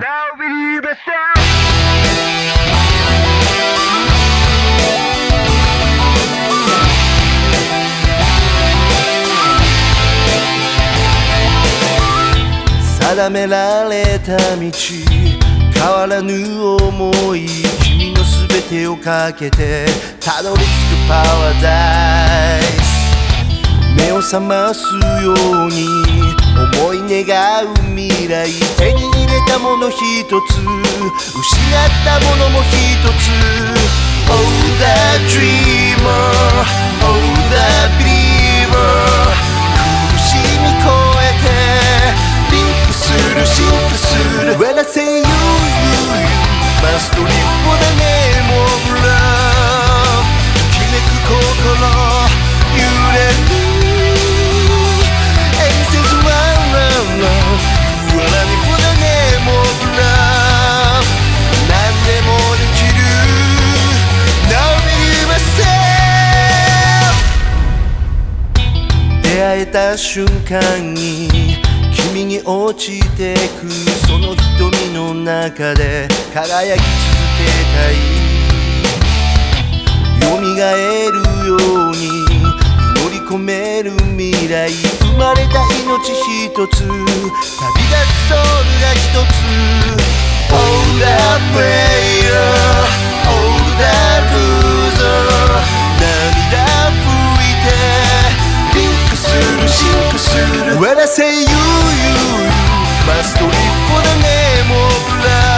Now believe yourself. 定められた道変わらぬ思い君の全てをかけてたどり着くパラダイス目を覚ますように思い願う未来手に入れたもの一つ失ったものも一つ。Oh the dreamer. Oh the believer 苦しみ越えてリンクするシンクする。えた瞬間に君に落ちてくその瞳の中で輝き続けたい。蘇るように乗り込める未来。生まれた命一つ。旅立つソウルが一つ。When I say you, you, you Must live for the name of love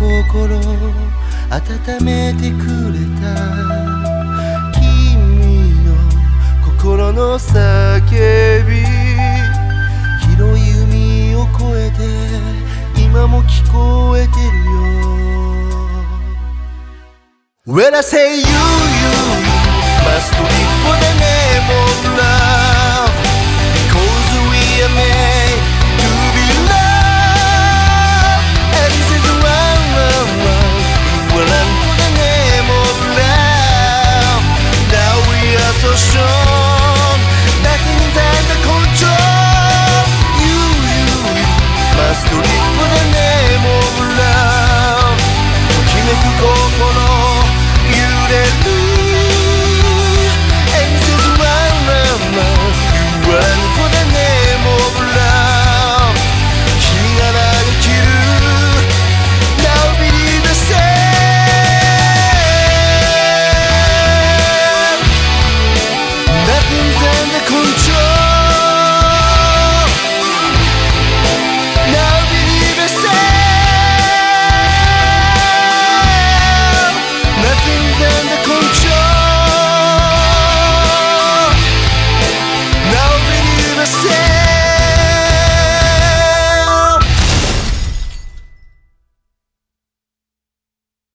心温めてくれた君の心の叫び広い海を越えて今も聞こえてるよ。When I say you, you,